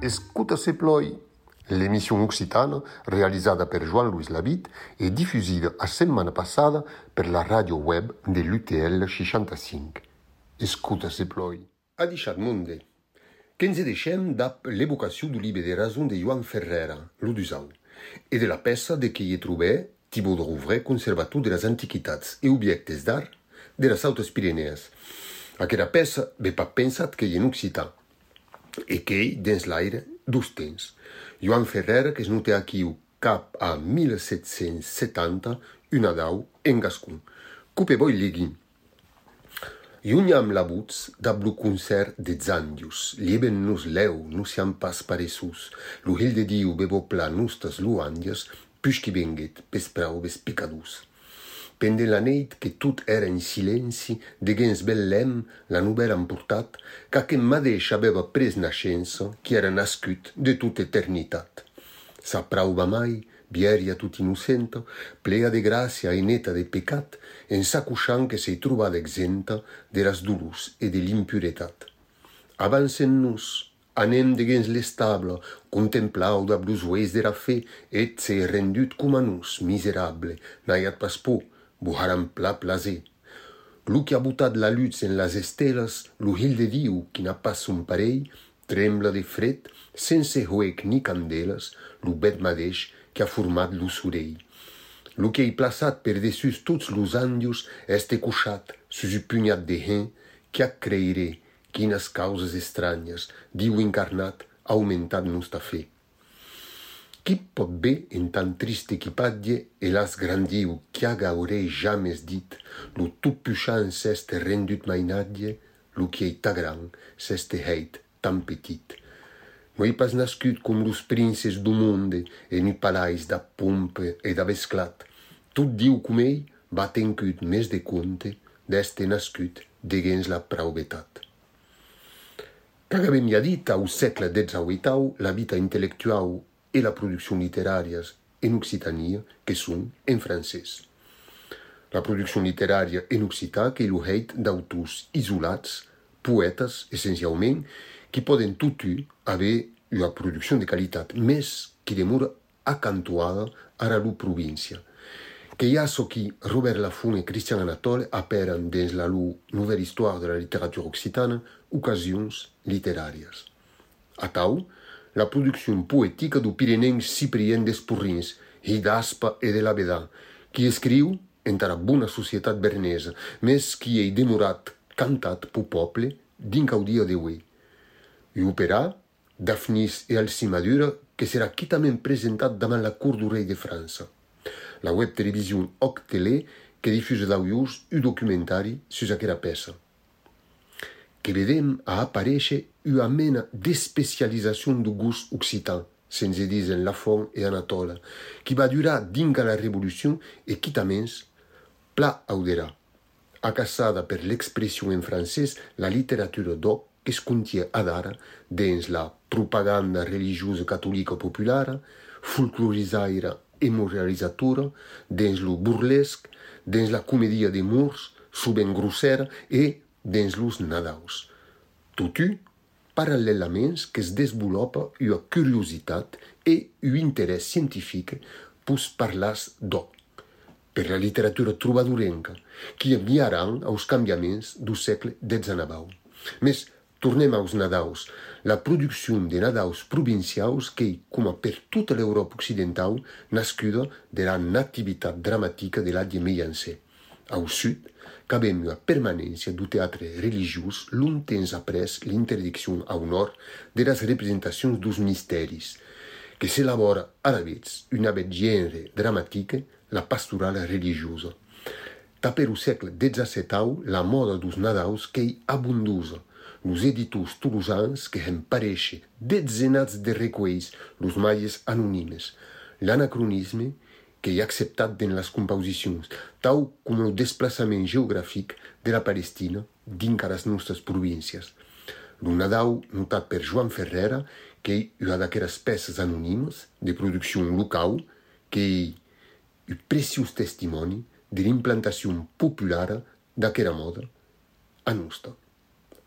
Escuta se ploi. L'émission occitane, realizzata per Jean-Louis Labitte e diffusa la settimana passata per la radio web dell'UTL 65. Escuta se ploi. A Diciat Monde. qu'ens e deixem d'ap l'evocacion du libre de razon de Joan Ferrera, lo dusau, e de la peça de que hi trobè Tibo de Rouvre, conservatur de las antiquitats e objectes d'art de las Autes Pirenees. Aquera peça ve pas pensat que hi en occità e que hi dins l'aire dos temps. Joan Ferrer, que es note aquí cap a 1770, una dau en Gascun. Coupe boi liguin. Juniam la butz dab lo concert de Zandius. Lieben nos leu, nos siam pas paresus. Lo hil de diu bebo pla nostas luandias, pusqui venget pes prau ves picadus. Pende la neit que tut era en silenci, de gens bel lem, la nubera amportat, ca que madeix aveva pres nascenso, qui era nascut de tut eternitat. Sa prau va mai, bieria tut innocenta, plea de gràcia e neta de pecat, en sa cuixant que se trobada exenta de las dolors e de l'impuretat. Avancen-nos, anem degens l'establa, contemplau da blusues de la fe, et se rendut com a nus, miserable, n'aiat pas por, buharam pla plaser. Lu qui a la luz en las estelas, lu hil de diu qui n'a pas son parell, trembla de fred, sense huec ni candeles, lu bet qu'a format lo soleil. Lo qu'ei plaçat per dessus tots los andius este couchat sus un punyat de gent qu'a creiré quines causes estranyes, diu encarnat, ha augmentat nostra fe. Qui pot bé en tan trist equipatge e l'as grandiu qui a gauré jamais dit lo tout puxant s'est rendut mainatge lo qui ei ta gran s'este heit tan petit. Moi pas nascut com los princes du monde e nu palais da pompe e da vesclat. Tot diu com ei va tencut mes de conte d'este nascut degens la praubetat. Cagavem ja dit au segle XVIII la vita intellectuau e la producció literària en Occitania que són en francès. La producció literària en occità que il·luheit d'autors isolats, poetes, essencialment, qui poden totu haver una producció de qualitat, més qui demora acantuada a la província. Que hi ha so qui Robert Laffont e Christian Anatole aperen dins la nouvelle histoire de la littérature occitana ocasions literàries. A tau, la producció poètica du pirenenc Ciprien d'Esporrins, i d'Aspa e de l'Abedà, qui escriu entara bona societat bernesa, més qui ei demorat cantat po poble d'incaudia uè. I operà Daphnis e Alcimadura que serà quitament presentat davant la cour du rei de França. La web television Oc Tele que difusa d'aujurs un documentari sus aquera peça. Que vedem a aparèixer una mena d'especializació du gust occitan, sense disen Lafont e Anatola, qui va durar dinga la revolució e quitaments pla auderà. Acassada per l'expressió en francès la literatura doc que es contie ad ara dins la propaganda religiosa catolica populara, folclorizaira e moralizatura, dins lo burlesc, dins la comedia de murs, suben grossera e dins los nadaus. Totu, paral·lelament que es desenvolupa una curiositat e un interès científic pus parlas d'o, per la literatura trobadorenca, qui enviaran aos cambiaments do segle XIX. Mes tornem aos nadaus. La producció de nadaus provincials que, com per tota l'Europa occidental, nascuda de la nativitat dramatica de l'Adie Meiancé. Au sud, cabem una permanència du teatre religiós long temps après l'interdicció au nord de les representacions dos misteris, que s'elabora a la vez una bet gènere dramatica, la pastorala religiosa. Taper o segle XVII la moda dos nadaus qu'ei abundosa, los editors toulousans que hem pareixe dezenats de recuells los maies anonimes, l'anacronisme que hi ha acceptat den les composicions, tau com el desplaçament geogràfic de la Palestina dintre les nostres províncies. Lo Nadau notat per Joan Ferrera, que ha d'aquelas peces anonimes de producción local que un preciós testimoni de l'implantación popular d'aquera moda a nostra.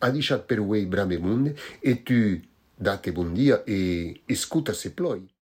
Adishat per Perwei Brame Munde, e tu date buon dia e escuta se ploi.